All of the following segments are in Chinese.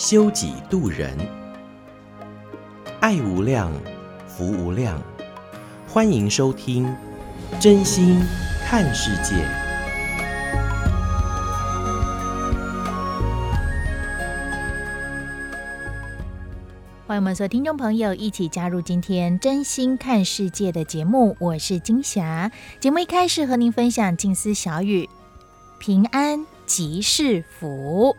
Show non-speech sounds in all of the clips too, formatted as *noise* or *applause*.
修己度人，爱无量，福无量，欢迎收听真心看世界，欢迎我们所有听众朋友一起加入今天真心看世界的节目。我是金霞。节目一开始和您分享静思小语：平安即是福，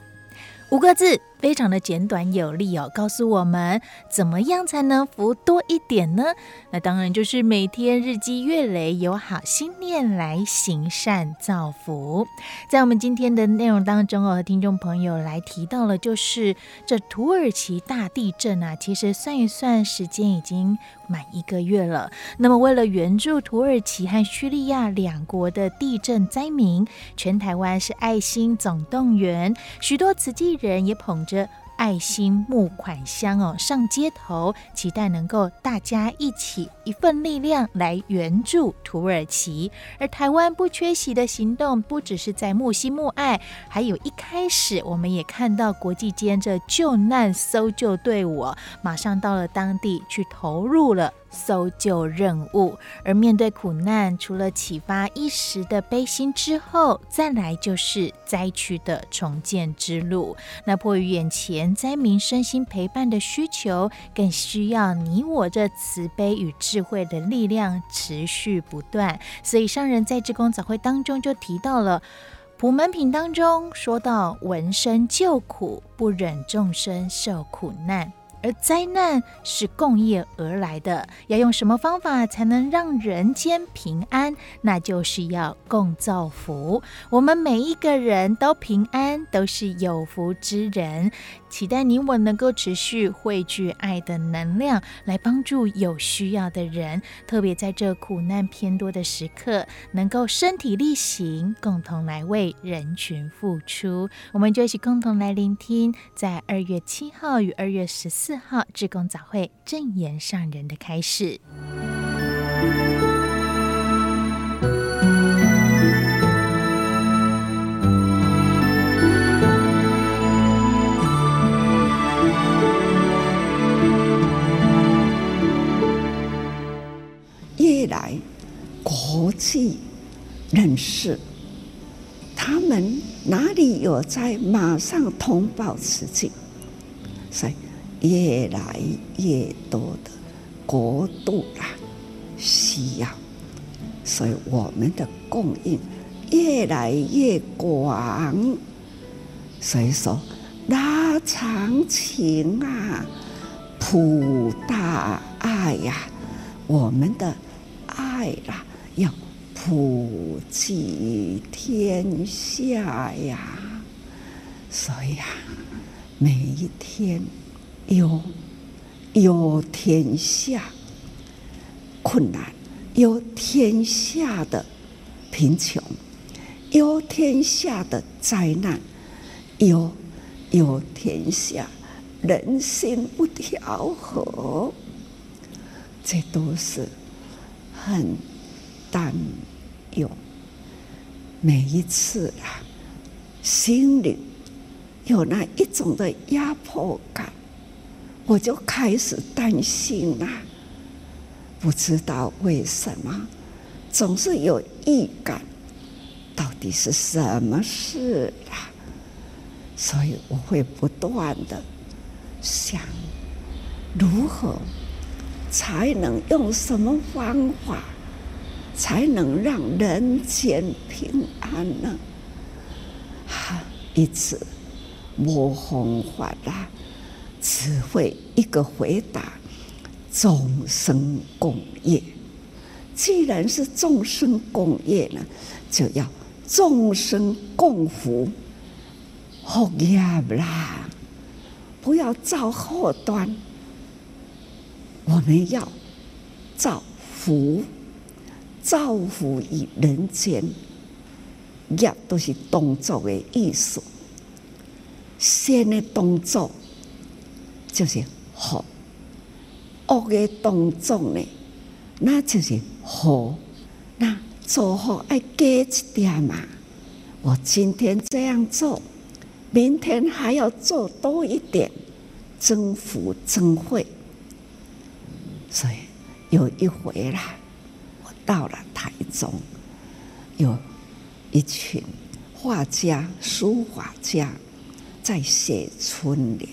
五个字。非常的简短有力哦，告诉我们怎么样才能福多一点呢？那当然就是每天日积月累，有好心念来行善造福。在我们今天的内容当中哦，听众朋友来提到了，就是这土耳其大地震啊，其实算一算时间已经满一个月了。那么为了援助土耳其和叙利亚两国的地震灾民，全台湾是爱心总动员，许多慈济人也捧着爱心募款箱哦，上街头，期待能够大家一起一份力量来援助土耳其。而台湾不缺席的行动，不只是在募心募爱，还有一开始我们也看到国际间这救难搜救队伍马上到了当地去投入了。搜救任务，而面对苦难，除了启发一时的悲心之后，再来就是灾区的重建之路。那迫于眼前灾民身心陪伴的需求，更需要你我这慈悲与智慧的力量持续不断。所以上人在志工早会当中就提到了普门品当中说到：闻声救苦，不忍众生受苦难。而灾难是共业而来的，要用什么方法才能让人间平安？那就是要共造福。我们每一个人都平安，都是有福之人。期待你我能够持续汇聚爱的能量，来帮助有需要的人。特别在这苦难偏多的时刻，能够身体力行，共同来为人群付出。我们就一起共同来聆听，在二月七号与二月十四号志工早会正言上人的开始。来国际人士，他们哪里有在马上通报慈济？所以越来越多的国度啊需要，所以我们的供应越来越广。所以说拉长情啊，普大爱呀、我们的。爱啦，要普济天下呀！所以啊，每一天有有天下困难，有天下的贫穷，有天下的灾难，有有天下人心不调和，这都是。很担忧，每一次啊，心里有那一种的压迫感，我就开始担心啦、啊。不知道为什么，总是有预感，到底是什么事啊？所以我会不断的想，如何。才能用什么方法，才能让人间平安呢？哈，一直没方法啦，只会一个回答：众生共业。既然是众生共业呢，就要众生共福，福业啦，不要造祸端，我们要造福，造福于人间。业都是动作的意思，善的动作就是好，恶的动作呢，那就是祸。那做好爱加一点嘛。我今天这样做，明天还要做多一点，增福增慧。所以有一回啦，我到了台中，有一群画家、书法家在写春联。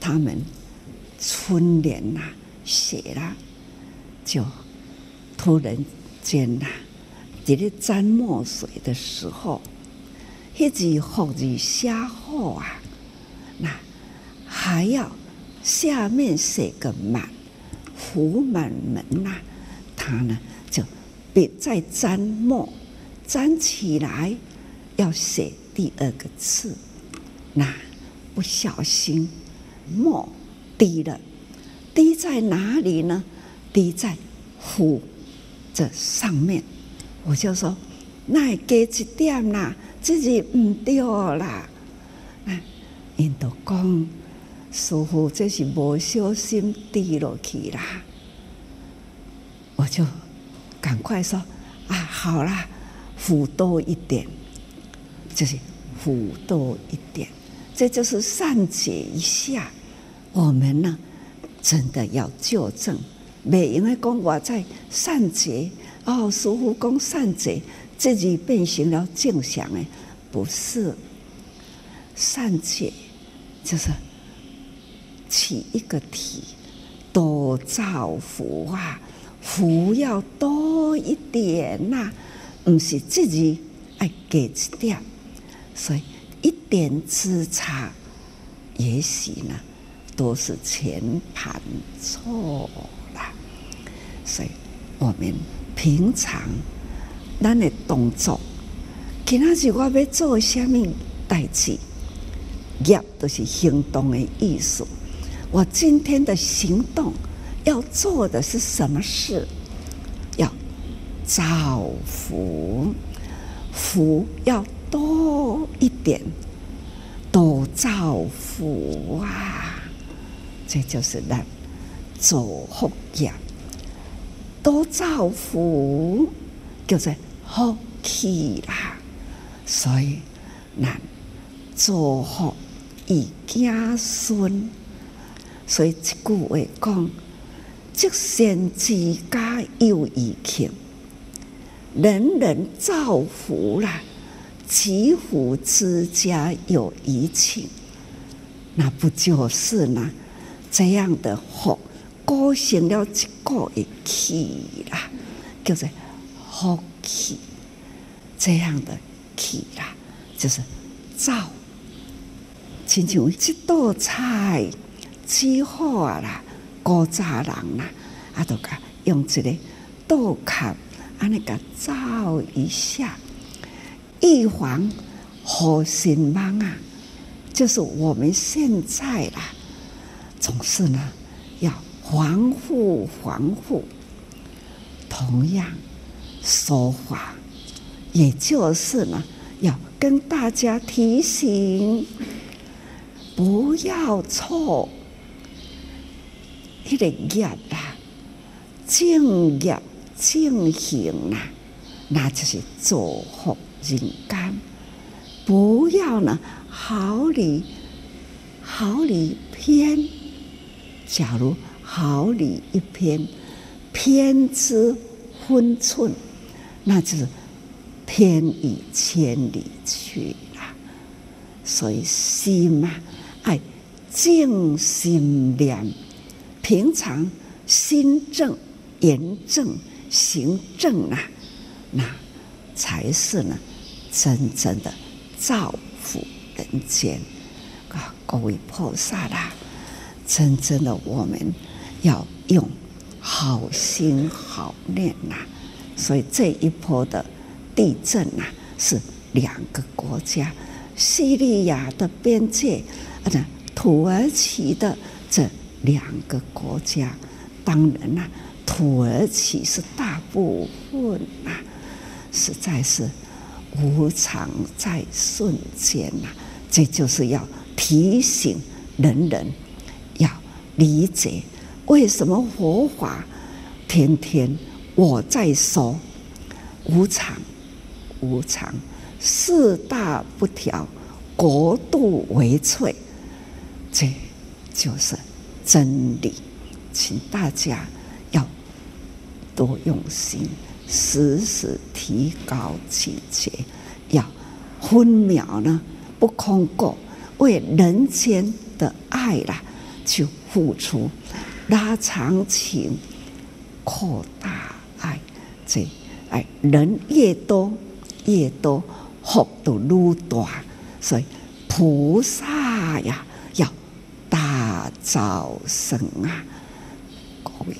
他们春联呐写了，就突然间呐。在咧沾墨水的时候，一字福字写好啊，那还要下面写个满，福满门呐，他呢就别再沾墨，沾起来要写第二个字，那不小心墨滴了，滴在哪里呢？滴在福这上面。我就说，那给一点啦，自己唔对啦。哎，因都讲，师父这是无小心滴落去啦。我就赶快说啊，好啦，福多一点，就是福多一点，这就是善解一下。我们呢，真的要纠正，没因为讲我在善解。哦，师父讲善解，自己变成了正向诶，不是善解，就是起一个体，多造福啊，福要多一点呐、啊，不是自己爱给一点，所以一点之差，也许呢都是全盘错了，所以我们。平常，咱的动作，今仔日我要做什么代志，业都是行动的意思。我今天的行动要做的是什么事？要造福，福要多一点，多造福啊！这就是咱做福业。多造福，叫做福气啦。所以，难做福以家孙。所以，一句话讲：积善之家有余庆，人人造福啦，积福之家有余庆。那不就是呢？这样的福。构成了一个的气啦，叫做福气，这样的气啦，就是造。亲像这道菜煮好啦，古早人啦，啊，都个用这个豆壳，安尼个照一下，预防好心忙啊，就是我们现在啦，总是呢要。防护，防护。同样说话，也就是呢，要跟大家提醒，不要错。一个业啦，正业正行啦，那就是造福人间。不要呢，毫厘毫厘偏。假如。毫厘一偏，偏之分寸，那就是偏于千里去了。所以心啊，爱静心念，平常心正、言正、行正啊，那才是呢真正的造福人间啊！各位菩萨啦，真正的我们。要用好心好念呐，所以这一波的地震呐，是两个国家，叙利亚的边界，啊，土耳其的这两个国家，当然啦、土耳其是大部分啊，实在是无常在瞬间呐、这就是要提醒人人要理解，为什么佛法天天我在说无常，无常，四大不调，国度为脆，这就是真理，请大家要多用心，时时提高警觉，要分秒呢不空过，为人间的爱啦去付出，拉长情，扩大爱，这爱人越多越多，福度愈大，所以菩萨呀。大招生啊！各位，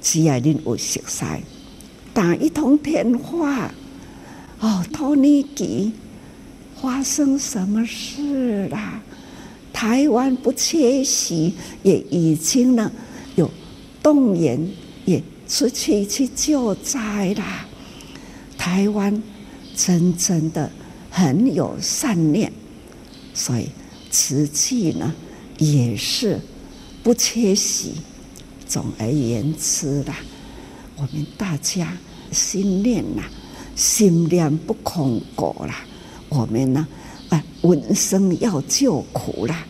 只要您有熟悉，打一通电话，哦，托尼基发生什么事啦？台湾不缺席，也已经呢有动员，也出去去救灾啦。台湾真正的很有善念，所以瓷器呢。也是不缺席。总而言之啦，我们大家心念呐，心念不空过啦。我们呢，啊，闻声要救苦啦，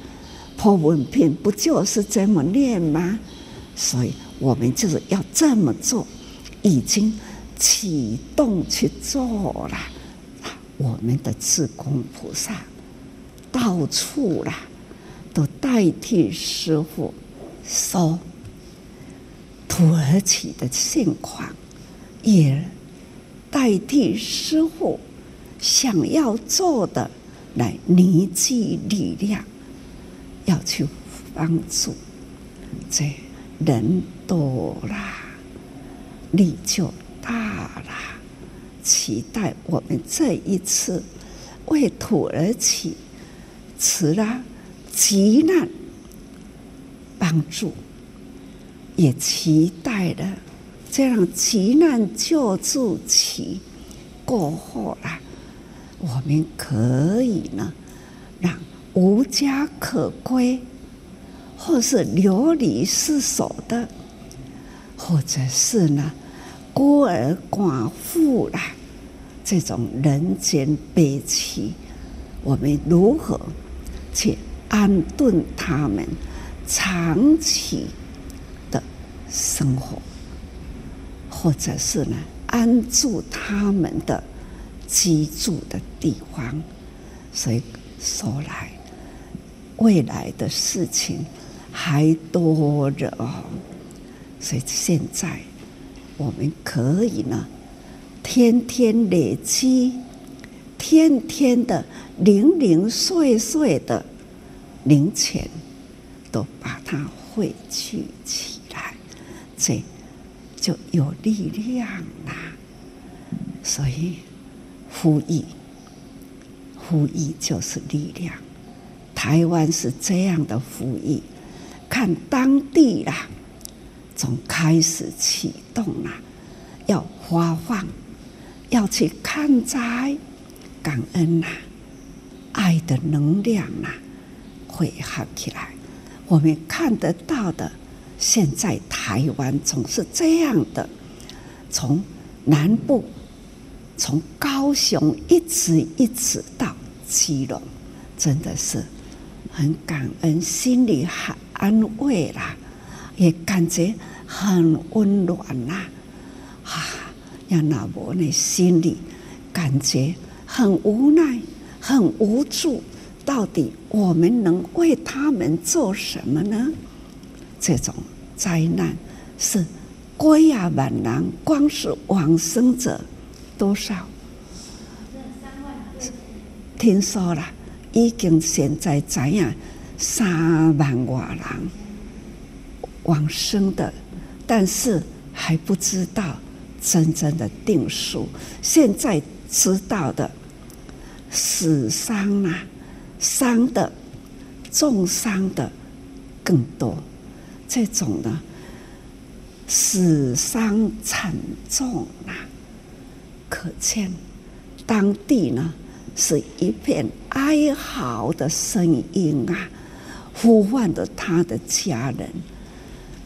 破文片不就是这么念吗？所以我们就是要这么做，已经启动去做了。我们的志工菩萨到处啦。都代替师傅说土耳其的现况，也代替师傅想要做的来凝聚力量，要去帮助。这人多啦，力就大啦。期待我们这一次为土耳其慈啦。急难帮助，也期待了这样急难救助期过后啦，我们可以呢，让无家可归，或是流离失所的，或者是呢孤儿寡妇啦，这种人间悲戚，我们如何去？安顿他们长期的生活，或者是呢，安住他们的居住的地方。所以说来，未来的事情还多着哦。所以现在我们可以呢，天天累积，天天的零零碎碎的。零钱都把它汇聚起来，这就有力量啦。所以呼吁，呼吁就是力量。台湾是这样的呼吁，看当地啦，从开始启动啦，要发放，要去看灾、感恩呐，爱的能量呐。会好起来，我们看得到的，现在台湾总是这样的，从南部，从高雄一直一直到基隆，真的是很感恩，心里很安慰啦，也感觉很温暖啦，啊，让那我呢心里感觉很无奈，很无助。到底我们能为他们做什么呢？这种灾难是归亚满南，光是往生者多少？听说了，已经现在怎样三万多人往生的，但是还不知道真正的定数。现在知道的死伤啊。伤的重伤的更多，这种呢，死伤惨重啊，可见当地呢是一片哀嚎的声音啊，呼唤着他的家人，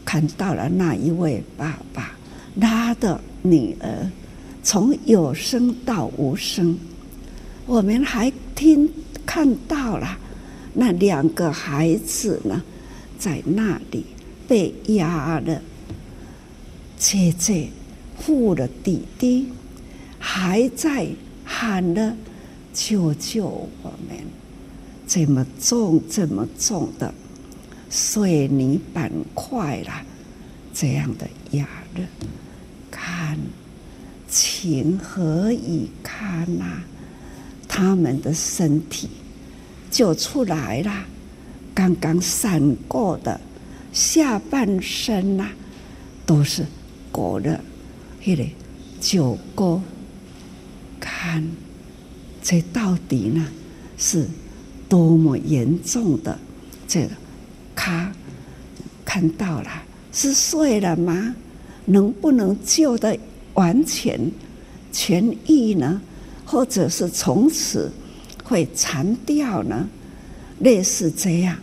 看到了那一位爸爸，他的女儿从有声到无声，我们还听看到了那两个孩子呢，在那里被压了。姐姐护了弟弟，还在喊了“救救我们”！这么重、这么重的水泥板块啦，这样的压着，看情何以堪呐、啊？他们的身体就出来了，刚刚闪过的下半身呐、都是。裹着，迄个九个，看这到底呢是多么严重的这个，他看到了是碎了吗？能不能救得完全痊愈呢？或者是从此会残掉呢？类似这样，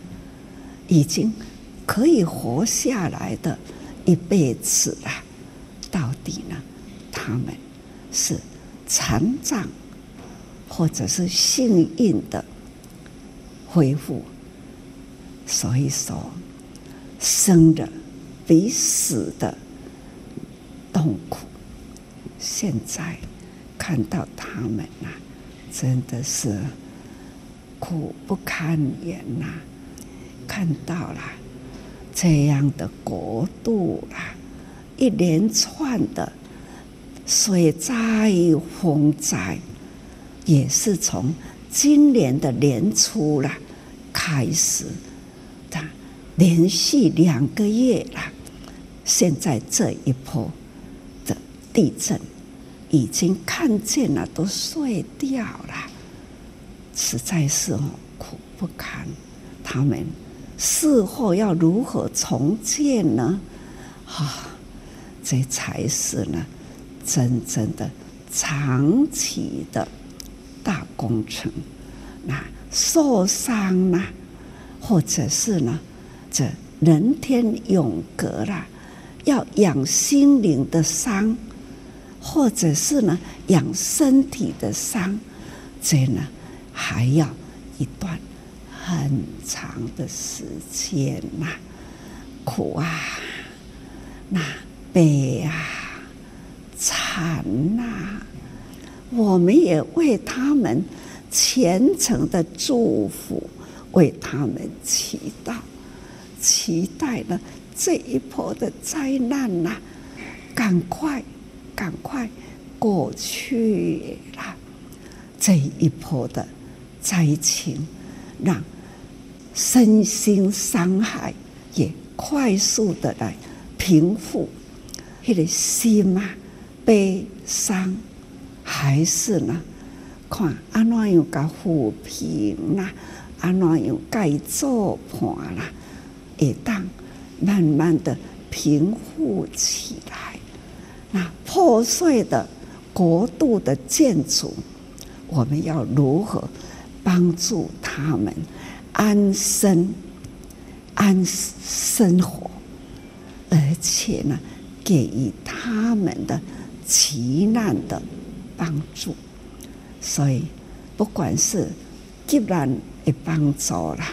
已经可以活下来的一辈子了。到底呢？他们是残障，或者是幸运的恢复。所以说，生的比死的痛苦。现在看到他们呐、真的是苦不堪言呐、看到了这样的国度啦。一连串的水灾、洪灾，也是从今年的年初了开始的，连续两个月了。现在这一波的地震，已经看见了，都碎掉了，实在是苦不堪。他们事后要如何重建呢？啊！这才是呢，真正的长期的大工程。那受伤呢，或者是呢，这人天永隔了，要养心灵的伤，或者是呢，养身体的伤，这呢，还要一段很长的时间呐，苦啊，那。悲啊，惨呐、我们也为他们虔诚的祝福，为他们祈祷，期待呢这一波的灾难呐、赶快赶快过去了。这一波的灾情，让身心伤害也快速的来平复。那个心啊，悲伤，还是呢？看安怎样个抚平啦，安怎样该做破啦，会当慢慢的平复起来。那破碎的国度的建筑，我们要如何帮助他们安身、安生活？而且呢？给予他们的急难的帮助，所以不管是既然的帮助啦，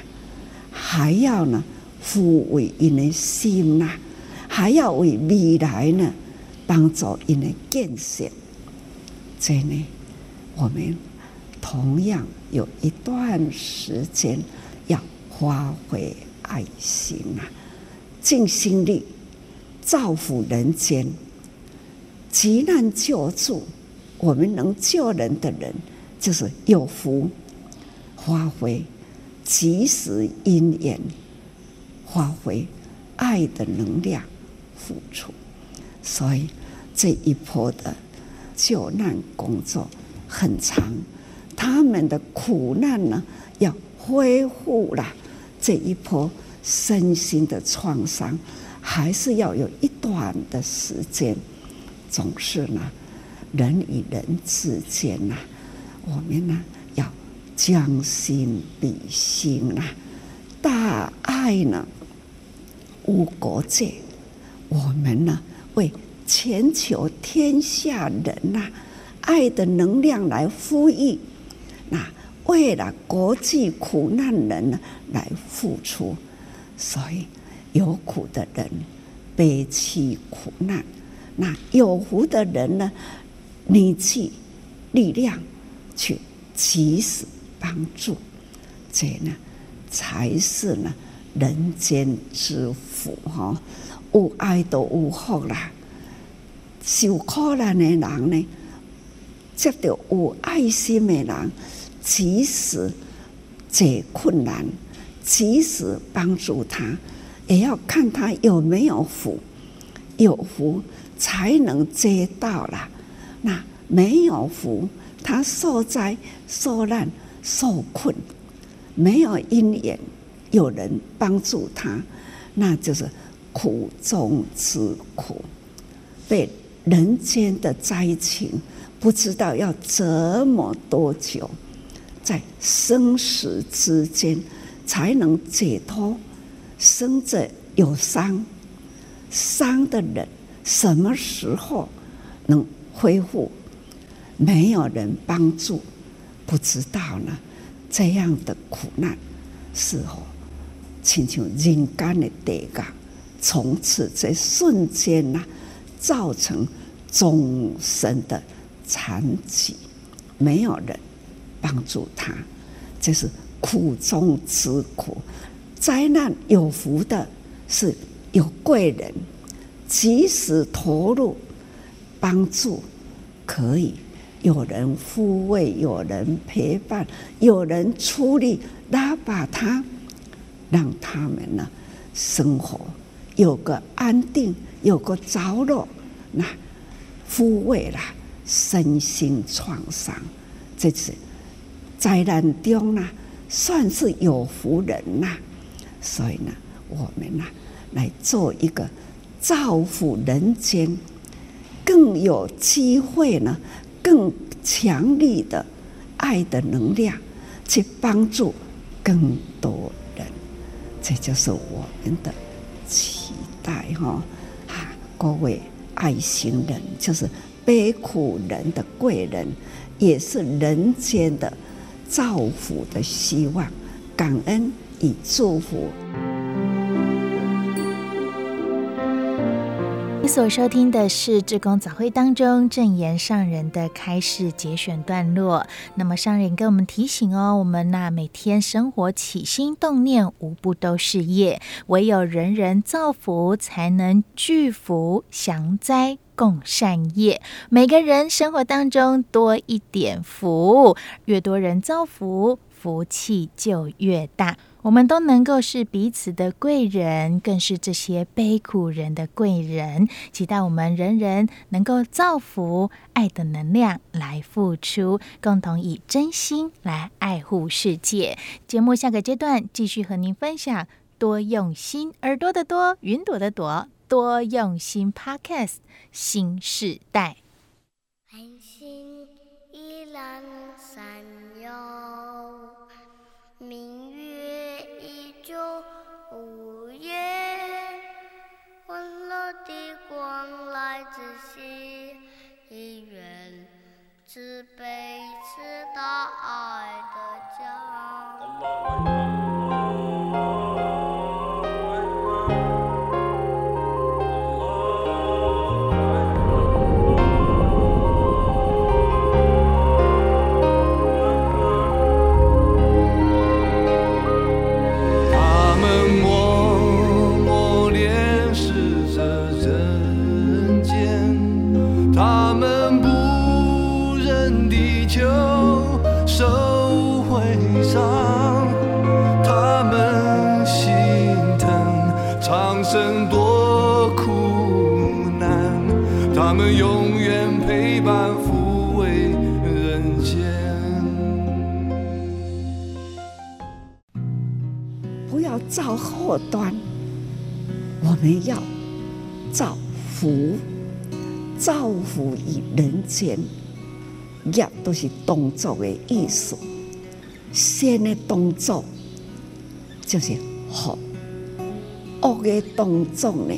还要呢抚慰人的心呐，还要为未来呢帮助人的建设。这呢，我们同样有一段时间要发挥爱心啊，尽心力。造福人间，急难救助，我们能救人的人，就是有福，发挥及时因缘，发挥爱的能量，付出。所以这一波的救难工作很长，他们的苦难呢，要恢复了这一波身心的创伤，还是要有一段的时间。总是呢，人与人之间呐，我们呢要将心比心呐，大爱呢无国界。我们呢为全球天下人呐，爱的能量来呼吁，那为了国际苦难人呢来付出，所以有苦的人背起苦难，那有福的人呢，凝聚力量去及时帮助，这呢才是呢人间之福哈。有爱都有福啦，受苦难的人呢，接到有爱心的人，即使解困难，即使帮助他，也要看他有没有福，有福才能接到啦。那没有福，他受灾受难受困，没有因缘，有人帮助他，那就是。苦中之苦，被人间的灾情不知道要折磨多久，在生死之间才能解脱。生者有伤，伤的人什么时候能恢复？没有人帮助，不知道呢。这样的苦难，是否亲像人间的地狱？从此这瞬间呐，造成终身的残疾，没有人帮助他，这是苦中之苦。灾难有福的是有贵人，及时投入帮助，可以有人抚慰，有人陪伴，有人出力拉把他，让他们呢生活。有个安定，有个着落，那抚慰了身心创伤，这次灾难中呢，算是有福人呐。所以呢，我们呢来做一个造福人间，更有机会呢，更强力的爱的能量去帮助更多人，这就是我们的。期待哈，哈，各位爱心人就是悲苦人的贵人，也是人间的造福的希望，感恩与祝福。所收听的是志工早会当中证言上人的开示节选段落。那么上人跟我们提醒哦，我们那每天生活起心动念，无不都是业，唯有人人造福，才能聚福降灾共善业。每个人生活当中多一点福，越多人造福，福气就越大。我们都能够是彼此的贵人，更是这些悲苦人的贵人。期待我们人人能够造福爱的能量来付出，共同以真心来爱护世界。节目下个阶段继续和您分享多用心，耳朵的多，云朵的朵，多用心。Podcast 新世代。慈悲祸端，我们要造福，造福于人间。业都是动作的意思，善的动作就是福，恶的动作呢，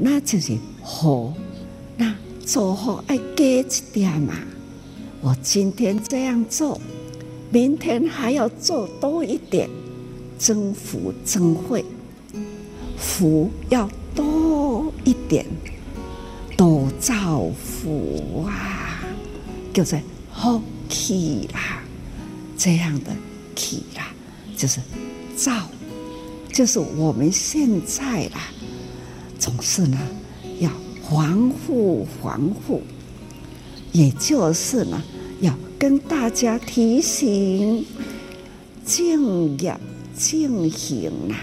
那就是祸。那做好爱加一点嘛。我今天这样做，明天还要做多一点，增福增慧，福要多一点，多造福啊！叫做好气啦，这样的气啦，就是造，就是我们现在啦，总是呢要防护防护，也就是呢要跟大家提醒，敬业正行啊，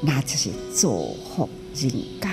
那就是造福人间。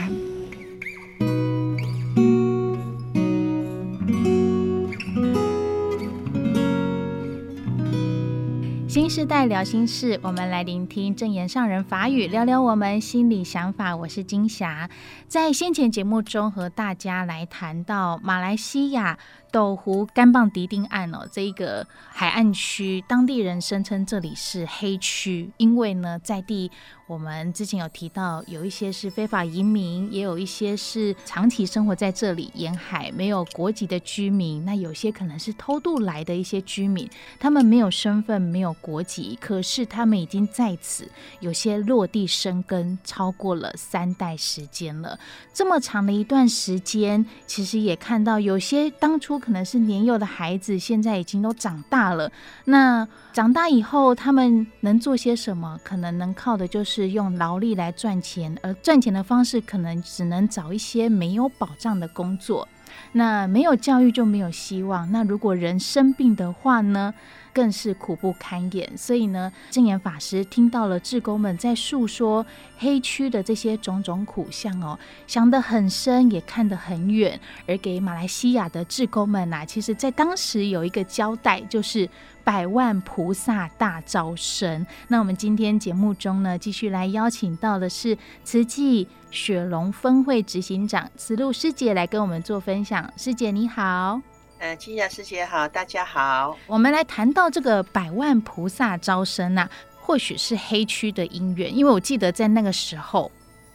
新时代聊心事，我们来聆听正言上人法语，聊聊我们心里想法。我是金霞，在先前节目中和大家来谈到马来西亚。斗湖甘蚌迪丁岸哦，这一个海岸区，当地人声称这里是黑区，因为呢，在地我们之前有提到，有一些是非法移民，也有一些是长期生活在这里沿海没有国籍的居民，那有些可能是偷渡来的一些居民，他们没有身份，没有国籍，可是他们已经在此，有些落地生根超过了三代时间了，这么长的一段时间，其实也看到有些当初。可能是年幼的孩子，现在已经都长大了。那长大以后，他们能做些什么？可能能靠的就是用劳力来赚钱，而赚钱的方式可能只能找一些没有保障的工作。那没有教育就没有希望。那如果人生病的话呢？更是苦不堪言，所以呢，证严法师听到了志工们在诉说黑区的这些种种苦相哦，想得很深，也看得很远。而给马来西亚的志工们呐、其实在当时有一个交代，就是百万菩萨大招生。那我们今天节目中呢，继续来邀请到的是慈济雪龙分会执行长慈露师姐来跟我们做分享。师姐你好。呃，金雅师姐好，大家好。我们来谈到这个百万菩萨招生呐、啊，或许是黑区的因缘，因为我记得在那个时候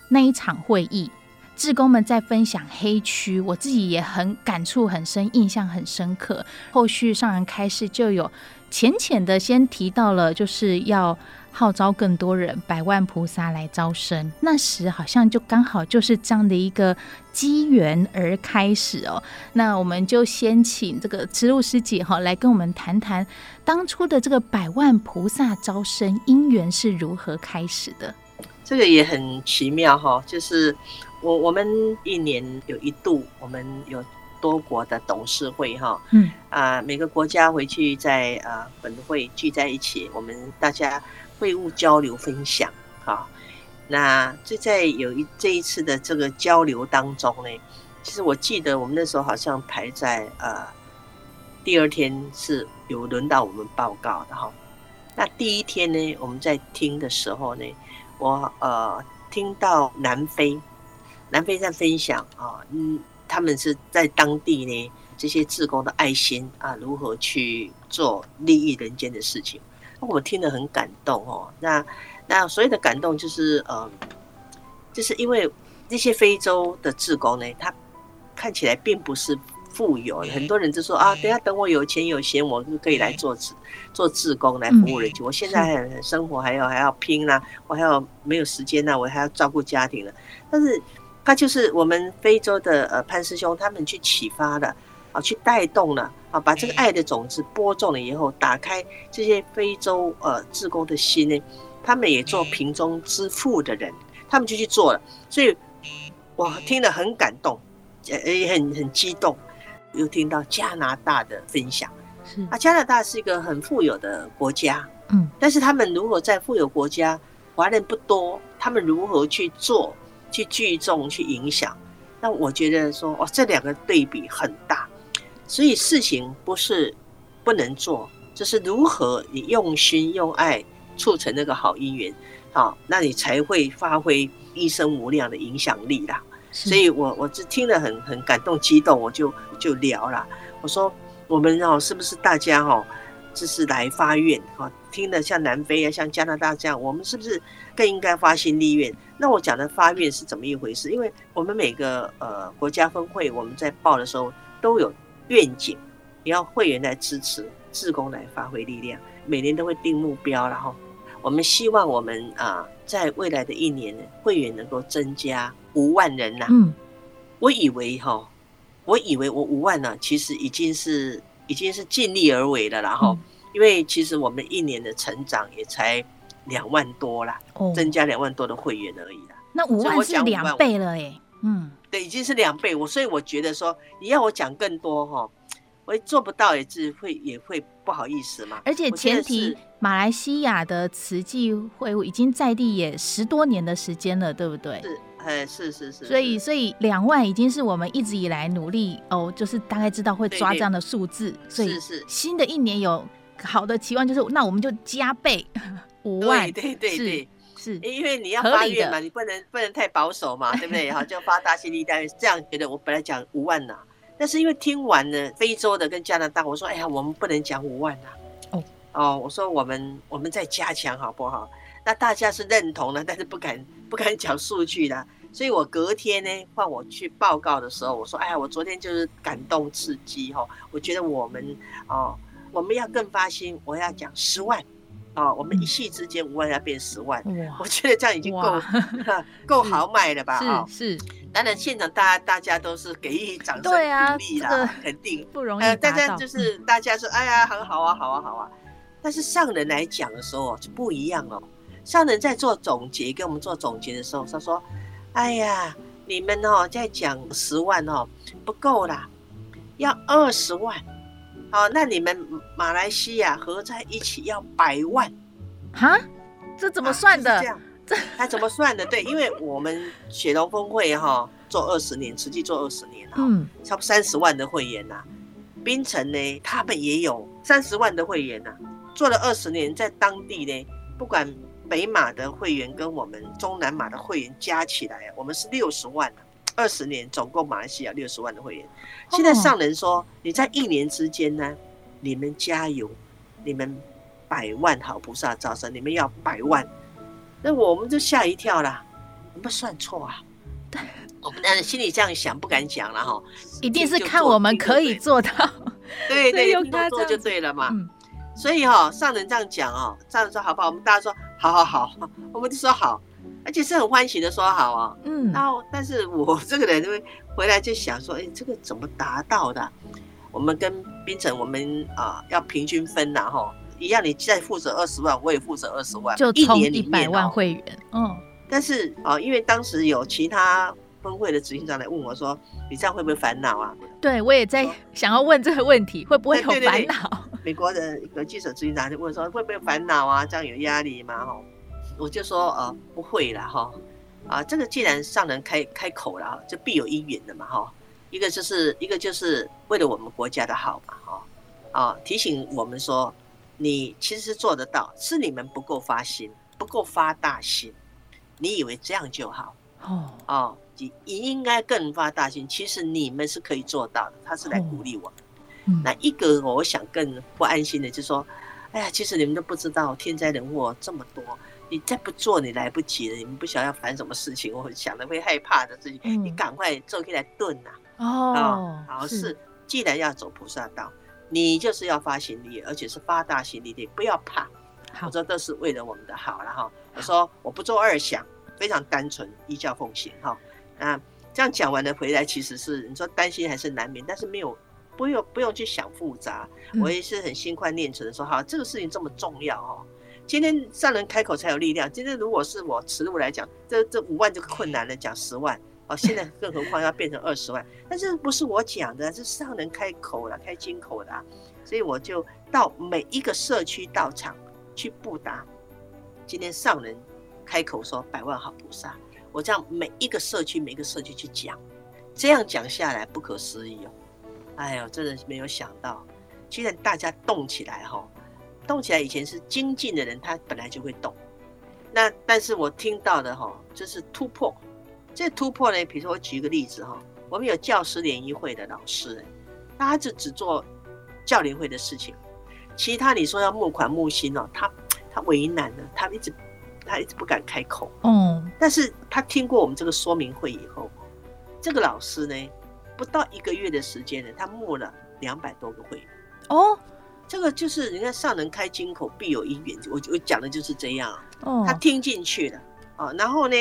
那一场会议，志工们在分享黑区，我自己也很感触很深，印象很深刻。后续上人开示就有浅浅的先提到了，就是要。号召更多人，百万菩萨来招生。那时好像就刚好就是这样的一个机缘而开始哦。那我们就先请这个慈露师姐哈来跟我们谈谈当初的这个百万菩萨招生因缘是如何开始的。这个也很奇妙哈，就是我我们一年有一度，我们有多国的董事会哈，嗯啊，每个国家回去在啊本会聚在一起，我们大家。会务交流分享，啊，那就在有一这一次的这个交流当中呢，其实我记得我们那时候好像排在呃第二天是有轮到我们报告的哈。那第一天呢，我们在听的时候呢，我呃听到南非南非在分享啊，嗯，他们是在当地呢这些志工的爱心啊，如何去做利益人间的事情。我听得很感动哦，那那所谓的感动就是呃，就是因为那些非洲的志工呢，他看起来并不是富有，很多人就说啊，等下等我有钱有闲，我就可以来做志做志工来服务人群。我现在还生活还要还要拼啦，我还要没有时间呐，我还要照顾家庭了。但是他就是我们非洲的呃潘师兄，他们去启发的。啊，去带动了啊，把这个爱的种子播种了以后，打开这些非洲呃志工的心呢，他们也做贫中之富的人，他们就去做了，所以我听了很感动，也很很激动。又听到加拿大的分享，是啊，加拿大是一个很富有的国家，嗯，但是他们如果在富有国家，华人不多，他们如何去做，去聚众，去影响？那我觉得说，哦，这两个对比很大。所以事情不是不能做，就是如何你用心用爱促成那个好姻缘，好，那你才会发挥一生无量的影响力啦。所以我我就听了很很感动激动，我就就聊了，我说我们哦是不是大家哦，就是来发愿哈，听了像南非啊，像加拿大这样，我们是不是更应该发心立愿？那我讲的发愿是怎么一回事？因为我们每个呃国家分会，我们在报的时候都有愿景，也要会员来支持，志工来发挥力量，每年都会定目标，然后我们希望我们啊在未来的一年呢，会员能够增加。五万人呐、啊，嗯，我以为哈，我以为我五万呢、啊，其实已经是已经是尽力而为了，然后，因为其实我们一年的成长也才两万多啦，哦，增加两万多的会员而已啦。那五万是两倍了哎，嗯，对，已经是两倍。我所以我觉得说，你要我讲更多哈，我做不到也是会也会不好意思嘛。而且前提，马来西亚的慈济会务已经在地也十多年的时间了，对不对？是。哎，是是是，所以所以两万已经是我们一直以来努力哦，就是大概知道会抓这样的数字，所以是新的一年有好的期望，就是那我们就加倍五万，对对对，是，因为你要发愿嘛，你不能不能太保守嘛，对不对？*laughs* 哈，就发大心力单，这样觉得我本来讲五万呐，但是因为听完了非洲的跟加拿大，我说哎呀，我们不能讲五万呐，哦哦，我说我们我们再加强好不好？那大家是认同的，但是不敢不敢讲数据的，所以我隔天呢换我去报告的时候，我说：“哎呀，我昨天就是感动刺激哈，我觉得我们哦，我们要更发心，我要讲十万哦，我们一夕之间五万要变十万，我觉得这样已经够够豪迈了吧？啊，是，当然现场大家大家都是给予掌声鼓励啦，肯定不容易。大家就是大家说，哎呀，很好啊，好啊，好啊。但是上人来讲的时候就不一样了。”上人在做总结，给我们做总结的时候，他说：“哎呀，你们哦，在讲十万哦，不够啦，要二十万。好，那你们马来西亚合在一起要百万，哈？这怎么算的？啊、这样，这还怎么算的？对，因为我们雪龙峰会哈做二十年，实际做二十年哈，嗯，差不多三十万的会员呐、啊。槟城呢，他们也有三十万的会员呐、啊，做了二十年，在当地呢，不管。”北马的会员跟我们中南马的会员加起来，我们是六十万，二十年总共马来西亚六十万的会员。现在上人说，你在一年之间呢，你们加油，你们百万好菩萨招生，你们要百万，那我们就吓一跳啦，我们算错啊？对，*laughs* 我们当然心里这样想，不敢讲了哈。一定是看我们可以做到，对 *laughs* 对，多做就对了嘛。嗯所以哈、哦，上人这样讲哦，上人说好不好？我们大家说好好好，我们就说好，而且是很欢喜的说好啊、哦。嗯，然后但是我这个人就会回来就想说，哎，这个怎么达到的？我们跟冰城，我们啊要平均分呐，哈，一样，你再负责二十万，我也负责二十万，就一年一百万会员。嗯，但是啊，因为当时有其他分会的执行长来问我说，你这样会不会烦恼啊？对，我也在想要问这个问题，会不会有烦恼？美国的一个记者执行长就问说，会不会烦恼啊？这样有压力吗？哈，我就说呃不会啦哈，啊这个既然上人开开口了，就必有因缘的嘛哈。一个就是一个就是为了我们国家的好嘛哈，啊提醒我们说，你其实是做得到，是你们不够发心，不够发大心，你以为这样就好哦哦，你应该更发大心，其实你们是可以做到的，他是来鼓励我们。哦那一个我想更不安心的，就是说，哎呀，其实你们都不知道天灾人祸这么多，你再不做你来不及了，你们不想要烦什么事情，我想的会害怕的事情，嗯、你赶快做起来炖呐。哦，哦，好是，是，既然要走菩萨道，你就是要发心力，而且是发大心力的，不要怕。我说都是为了我们的好了哈。我说我不做二想，非常单纯，依教奉行哈。那这样讲完了回来，其实是你说担心还是难免，但是没有。不用不用去想复杂，我也是很心宽念慈的说，哈，这个事情这么重要哦。今天上人开口才有力量。今天如果是我慈路来讲，这这五万就困难了，讲十万哦。现在更何况要变成二十万，但是不是我讲的，是上人开口了，开金口的，所以我就到每一个社区道场去布达。今天上人开口说百万好菩萨，我这样每一个社区每一个社区去讲，这样讲下来不可思议哦。哎呦，真的没有想到，既然大家动起来哈，动起来以前是精进的人，他本来就会动。那但是我听到的哈，就是突破。这突破呢，比如说我举一个例子哈，我们有教师联谊会的老师，他就只做教联会的事情，其他你说要募款募薪哦，他他为难了，他一直他一直不敢开口。嗯，但是他听过我们这个说明会以后，这个老师呢，不到一个月的时间呢，他募了两百多个会员。哦。这个就是人家上人开金口必有因缘，我我讲的就是这样。哦，他听进去了啊，然后呢，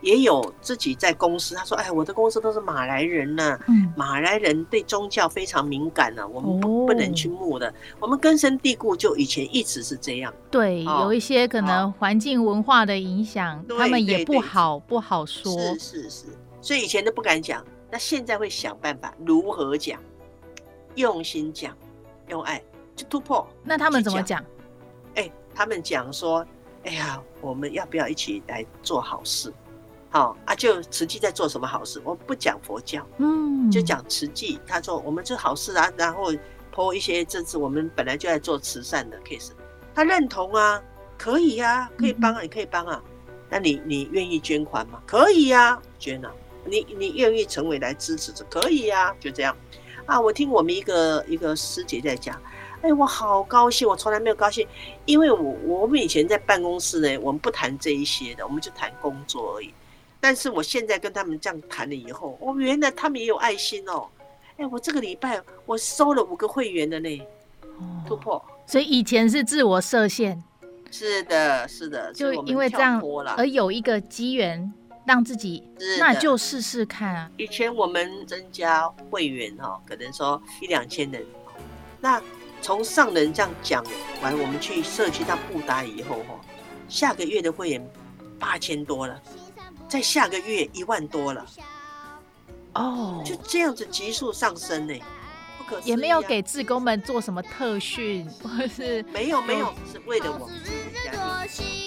也有自己在公司，他说：“哎，我的公司都是马来人呢、啊，嗯，马来人对宗教非常敏感呢、啊，我们不不能去募的，我们根深蒂固，就以前一直是这样。对，有一些可能环境文化的影响，他们也不好不好说。是是是，所以以前都不敢讲，那现在会想办法如何讲，用心讲，用爱。”就突破，那他们怎么讲？哎、欸，他们讲说，哎呀，我们要不要一起来做好事？好啊，就慈济在做什么好事？我不讲佛教，嗯，就讲慈济。他说我们做好事啊，然后抛一些这次我们本来就在做慈善的 case，他认同啊，可以呀、啊，可以帮啊，你可以帮啊。那你你愿意捐款吗？可以呀、啊，捐啊。你你愿意成为来支持者？可以呀、啊，就这样啊。我听我们一个一个师姐在讲。哎，我好高兴！我从来没有高兴，因为我我们以前在办公室呢，我们不谈这一些的，我们就谈工作而已。但是我现在跟他们这样谈了以后，哦，原来他们也有爱心哦。哎，我这个礼拜我收了五个会员的呢，突破。所以以前是自我设限，是的，是的，就因为这样而有一个机缘让自己，那就试试看啊。以前我们增加会员哈，可能说一两千人，那。从上人这样讲完，我们去社区当布达以后，哈，下个月的会员八千多了，在下个月一万多了，哦，就这样子急速上升呢，不可。也没有给志工们做什么特训，或是没有没有，是为了我们自己的家庭。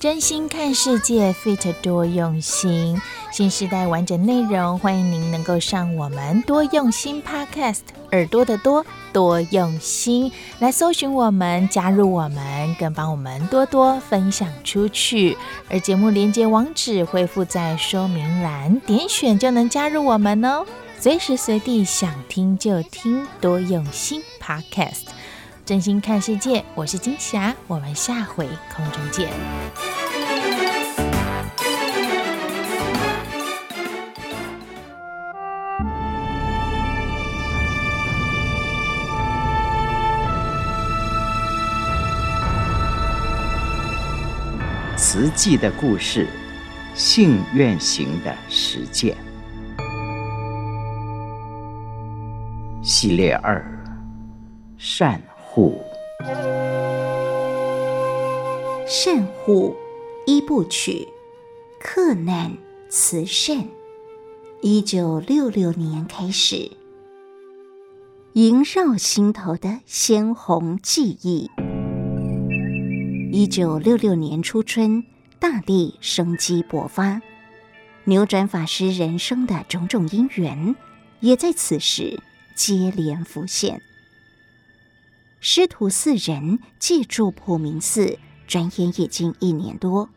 真心看世界，Fit 多用心。新时代完整内容，欢迎您能够上我们多用心 Podcast，耳朵的多多用心来搜寻我们，加入我们，更帮我们多多分享出去。而节目连接网址会附在说明栏，点选就能加入我们哦。随时随地想听就听，多用心 Podcast。真心看世界，我是金霞，我们下回空中见。慈济的故事，信愿行的实践，系列二，善。护善护一部曲，克难慈善。一九六六年开始，萦绕心头的鲜红记忆。一九六六年初春，大地生机勃发，扭转法师人生的种种因缘，也在此时接连浮现。师徒四人借住普明寺，转眼已经一年多，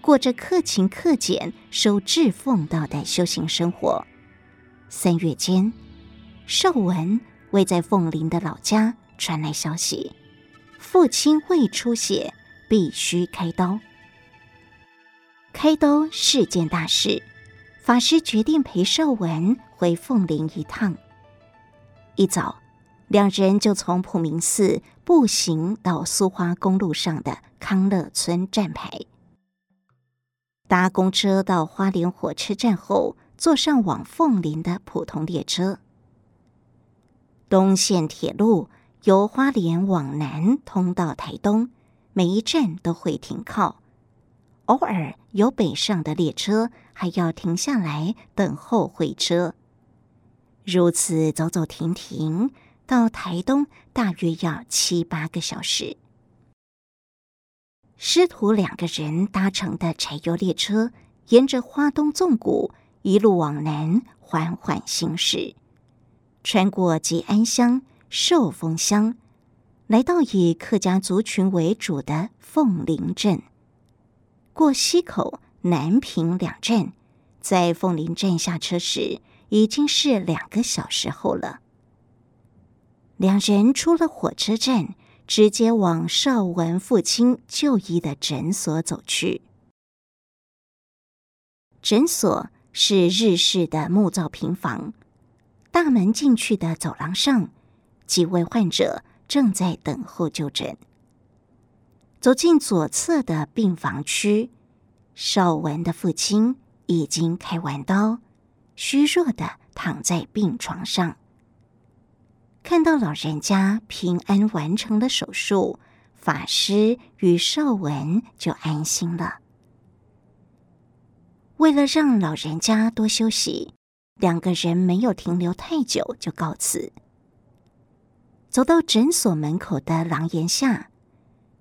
过着克勤克俭、守志奉道的修行生活。三月间，少文为在凤林的老家传来消息，父亲胃出血，必须开刀。开刀是件大事，法师决定陪少文回凤林一趟。一早。两人就从普明寺步行到苏花公路上的康乐村站牌，搭公车到花莲火车站后，坐上往凤林的普通列车。东线铁路由花莲往南通到台东，每一站都会停靠，偶尔有北上的列车还要停下来等候会车。如此走走停停。到台东大约要七八个小时。师徒两个人搭乘的柴油列车，沿着花东纵谷一路往南缓缓行驶，穿过吉安乡、寿丰乡，来到以客家族群为主的凤林镇。过溪口、南平两站，在凤林站下车时，已经是两个小时后了。两人出了火车站，直接往邵文父亲就医的诊所走去。诊所是日式的木造平房，大门进去的走廊上，几位患者正在等候就诊。走进左侧的病房区，邵文的父亲已经开完刀，虚弱的躺在病床上。看到老人家平安完成了手术，法师与邵文就安心了。为了让老人家多休息，两个人没有停留太久就告辞。走到诊所门口的廊檐下，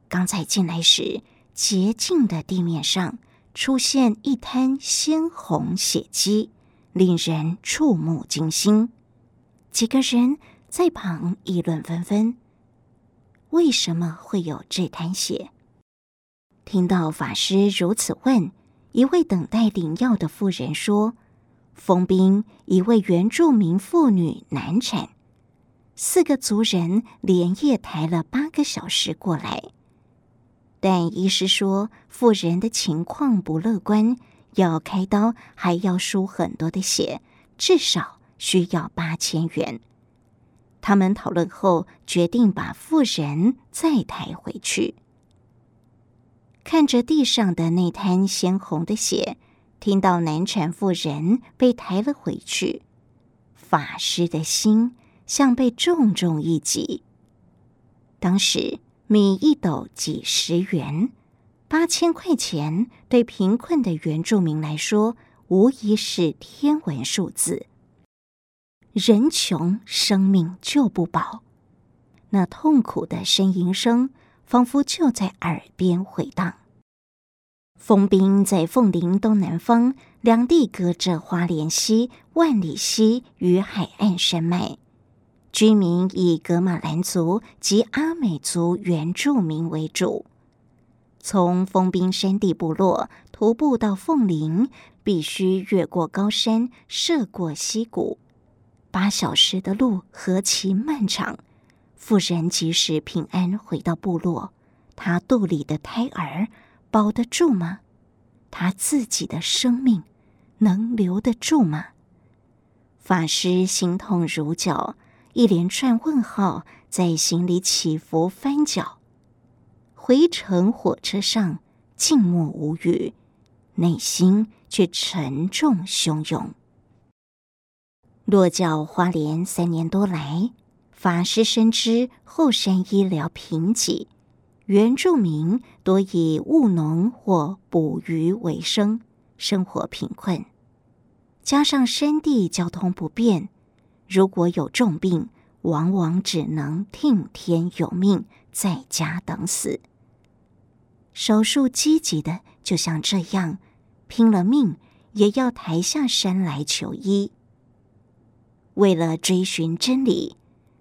刚才进来时，洁净的地面上出现一滩鲜红血迹，令人触目惊心。几个人。在旁议论纷纷，为什么会有这滩血？听到法师如此问，一位等待领药的妇人说：“丰滨一位原住民妇女难产，四个族人连夜抬了八个小时过来，但医师说妇人的情况不乐观，要开刀还要输很多的血，至少需要八千元。”他们讨论后决定把妇人再抬回去。看着地上的那滩鲜红的血，听到难产妇人被抬了回去，法师的心像被重重一击。当时米一斗几十元，八千块钱对贫困的原住民来说，无疑是天文数字。人穷，生命就不保。那痛苦的呻吟声，仿佛就在耳边回荡。丰滨在凤林东南方，两地隔着花莲溪、万里溪与海岸山脉，居民以格玛兰族及阿美族原住民为主。从封冰山地部落徒步到凤林，必须越过高山，涉过溪谷。八小时的路何其漫长！妇人即使平安回到部落，她肚里的胎儿保得住吗？她自己的生命能留得住吗？法师心痛如绞，一连串问号在心里起伏翻搅。回程火车上静默无语，内心却沉重汹涌。落脚花莲三年多来，法师深知后山医疗贫瘠，原住民多以务农或捕鱼为生，生活贫困。加上山地交通不便，如果有重病，往往只能听天由命，在家等死。手术积极的，就像这样，拼了命也要抬下山来求医。为了追寻真理，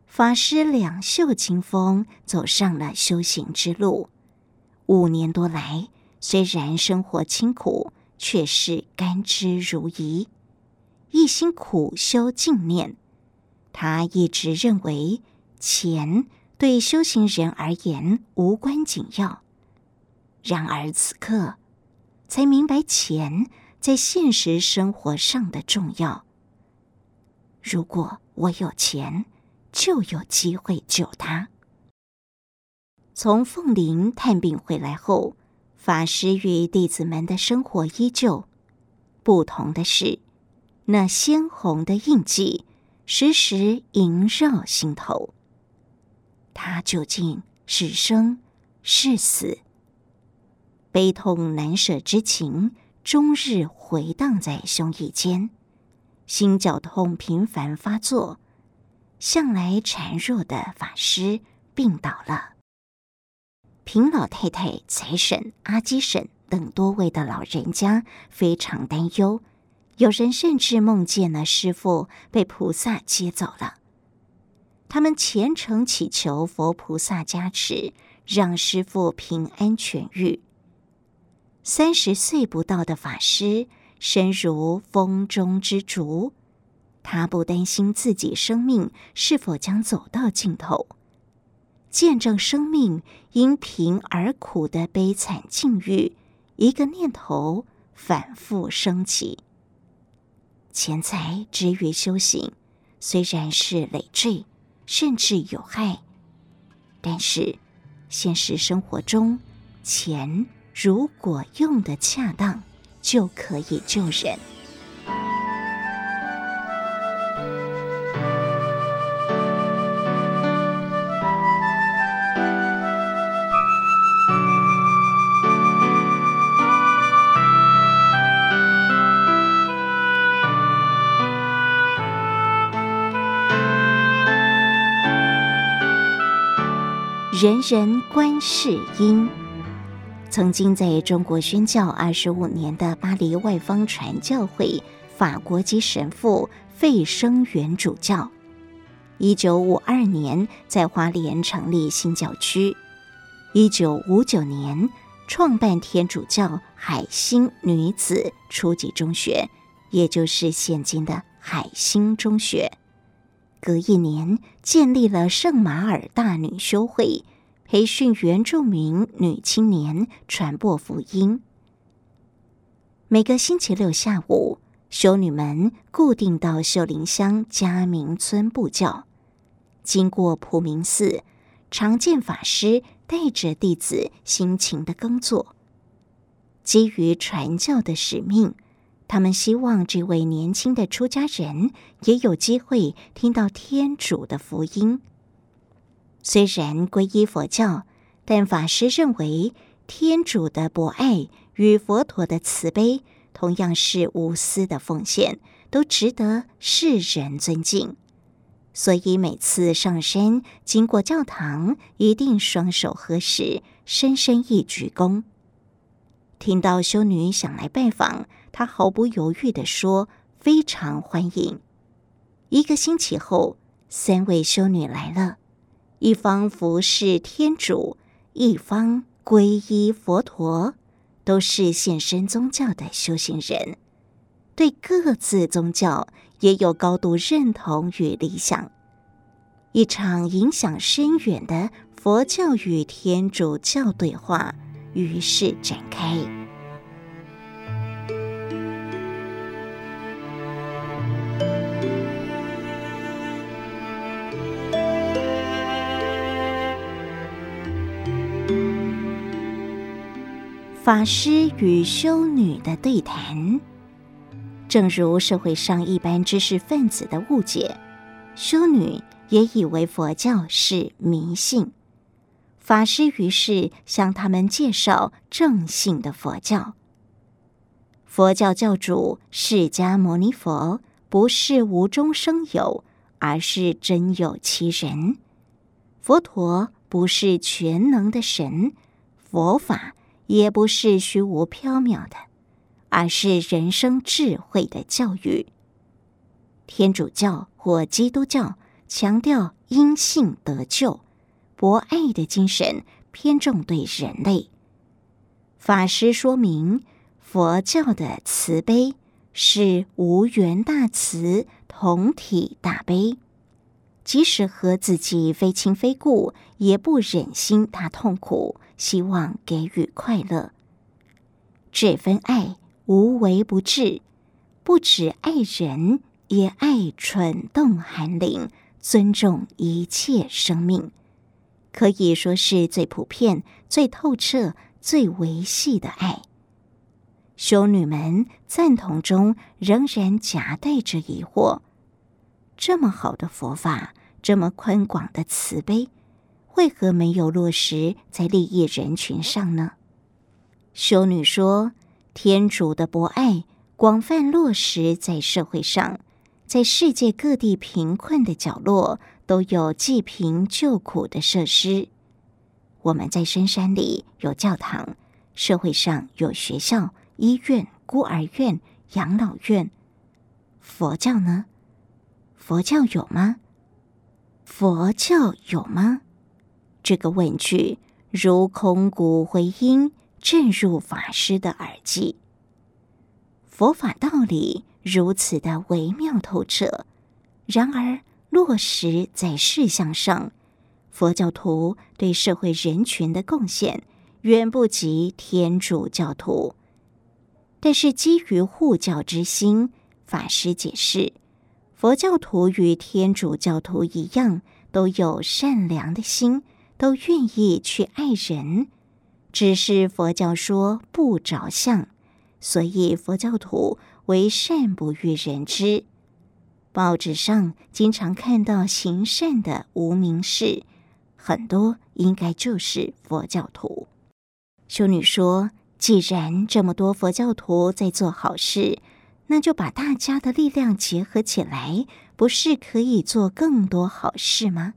法师两袖清风，走上了修行之路。五年多来，虽然生活清苦，却是甘之如饴，一心苦修净念。他一直认为钱对修行人而言无关紧要，然而此刻才明白钱在现实生活上的重要。如果我有钱，就有机会救他。从凤林探病回来后，法师与弟子们的生活依旧。不同的是，那鲜红的印记时时萦绕心头。他究竟是生是死？悲痛难舍之情，终日回荡在胸臆间。心绞痛频繁发作，向来孱弱的法师病倒了。平老太太、财婶、阿基婶等多位的老人家非常担忧，有人甚至梦见了师傅被菩萨接走了，他们虔诚祈求佛菩萨加持，让师傅平安痊愈。三十岁不到的法师，身如风中之烛，他不担心自己生命是否将走到尽头，见证生命因贫而苦的悲惨境遇，一个念头反复升起。钱财之于修行，虽然是累赘，甚至有害，但是现实生活中，钱如果用的恰当，就可以救人。人人观世音，曾经在中国宣教二十五年的巴黎外方传教会法国籍神父费生元主教，一九五二年在花莲成立新教区，一九五九年创办天主教海星女子初级中学，也就是现今的海星中学。隔一年，建立了圣马尔大女修会，培训原住民女青年传播福音。每个星期六下午，修女们固定到秀林乡嘉明村布教。经过普明寺，常见法师带着弟子辛勤的耕作。基于传教的使命。他们希望这位年轻的出家人也有机会听到天主的福音。虽然皈依佛教，但法师认为天主的博爱与佛陀的慈悲同样是无私的奉献，都值得世人尊敬。所以每次上山经过教堂，一定双手合十，深深一鞠躬。听到修女想来拜访。他毫不犹豫地说：“非常欢迎。”一个星期后，三位修女来了，一方服侍天主，一方皈依佛陀，都是现身宗教的修行人，对各自宗教也有高度认同与理想。一场影响深远的佛教与天主教对话于是展开。法师与修女的对谈，正如社会上一般知识分子的误解，修女也以为佛教是迷信。法师于是向他们介绍正信的佛教。佛教教主释迦牟尼佛不是无中生有，而是真有其人。佛陀不是全能的神，佛法。也不是虚无缥缈的，而是人生智慧的教育。天主教或基督教强调因信得救，博爱的精神偏重对人类。法师说明，佛教的慈悲是无缘大慈，同体大悲，即使和自己非亲非故，也不忍心他痛苦。希望给予快乐，这份爱无微不至，不只爱人，也爱蠢动寒灵，尊重一切生命，可以说是最普遍、最透彻、最维系的爱。修女们赞同中，仍然夹带着疑惑：这么好的佛法，这么宽广的慈悲。为何没有落实在利益人群上呢？修女说：“天主的博爱广泛落实在社会上，在世界各地贫困的角落都有济贫救苦的设施。我们在深山里有教堂，社会上有学校、医院、孤儿院、养老院。佛教呢？佛教有吗？”佛教有吗？这个问句如空谷回音，震入法师的耳际。佛法道理如此的微妙透彻，然而落实在事项上，佛教徒对社会人群的贡献远不及天主教徒。但是基于护教之心，法师解释，佛教徒与天主教徒一样，都有善良的心，都愿意去爱人，只是佛教说不着相，所以佛教徒为善不欲人知。报纸上经常看到行善的无名氏，很多应该就是佛教徒。修女说。既然这么多佛教徒在做好事，那就把大家的力量结合起来，不是可以做更多好事吗？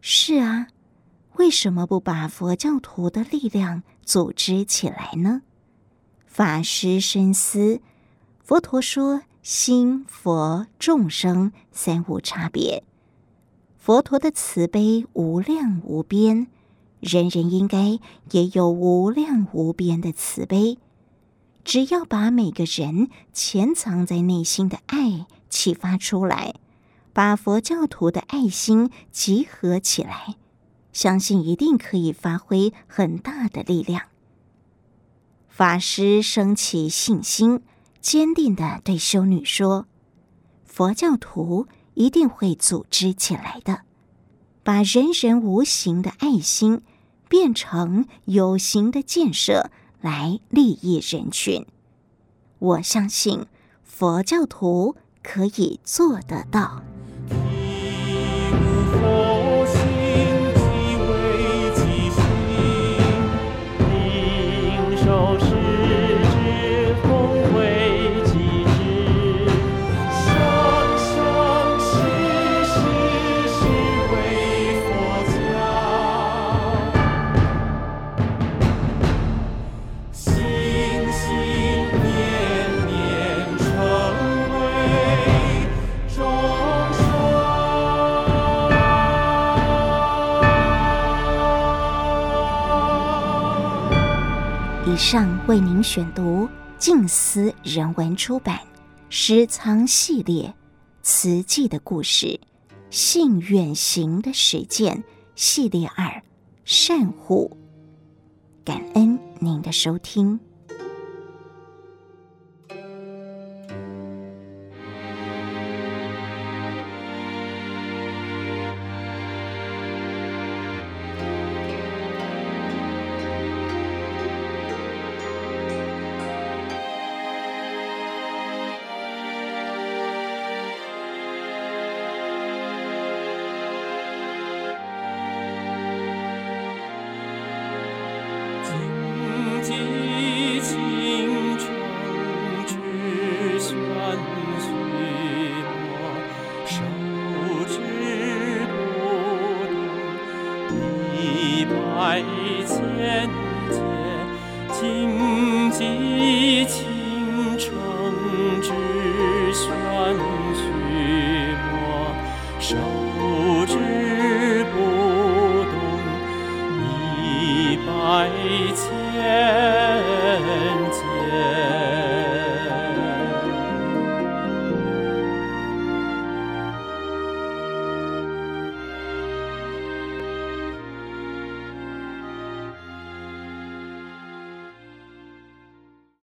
是啊，为什么不把佛教徒的力量组织起来呢？法师深思，佛陀说：心、佛、众生三无差别，佛陀的慈悲无量无边。人人应该也有无量无边的慈悲，只要把每个人潜藏在内心的爱启发出来，把佛教徒的爱心集合起来，相信一定可以发挥很大的力量。法师升起信心，坚定地对修女说：“佛教徒一定会组织起来的。”把人人无形的爱心变成有形的建设，来利益人群。我相信佛教徒可以做得到。以上为您选读静思人文出版《诗仓系列词记的故事》信远行的实践系列二善护，感恩您的收听。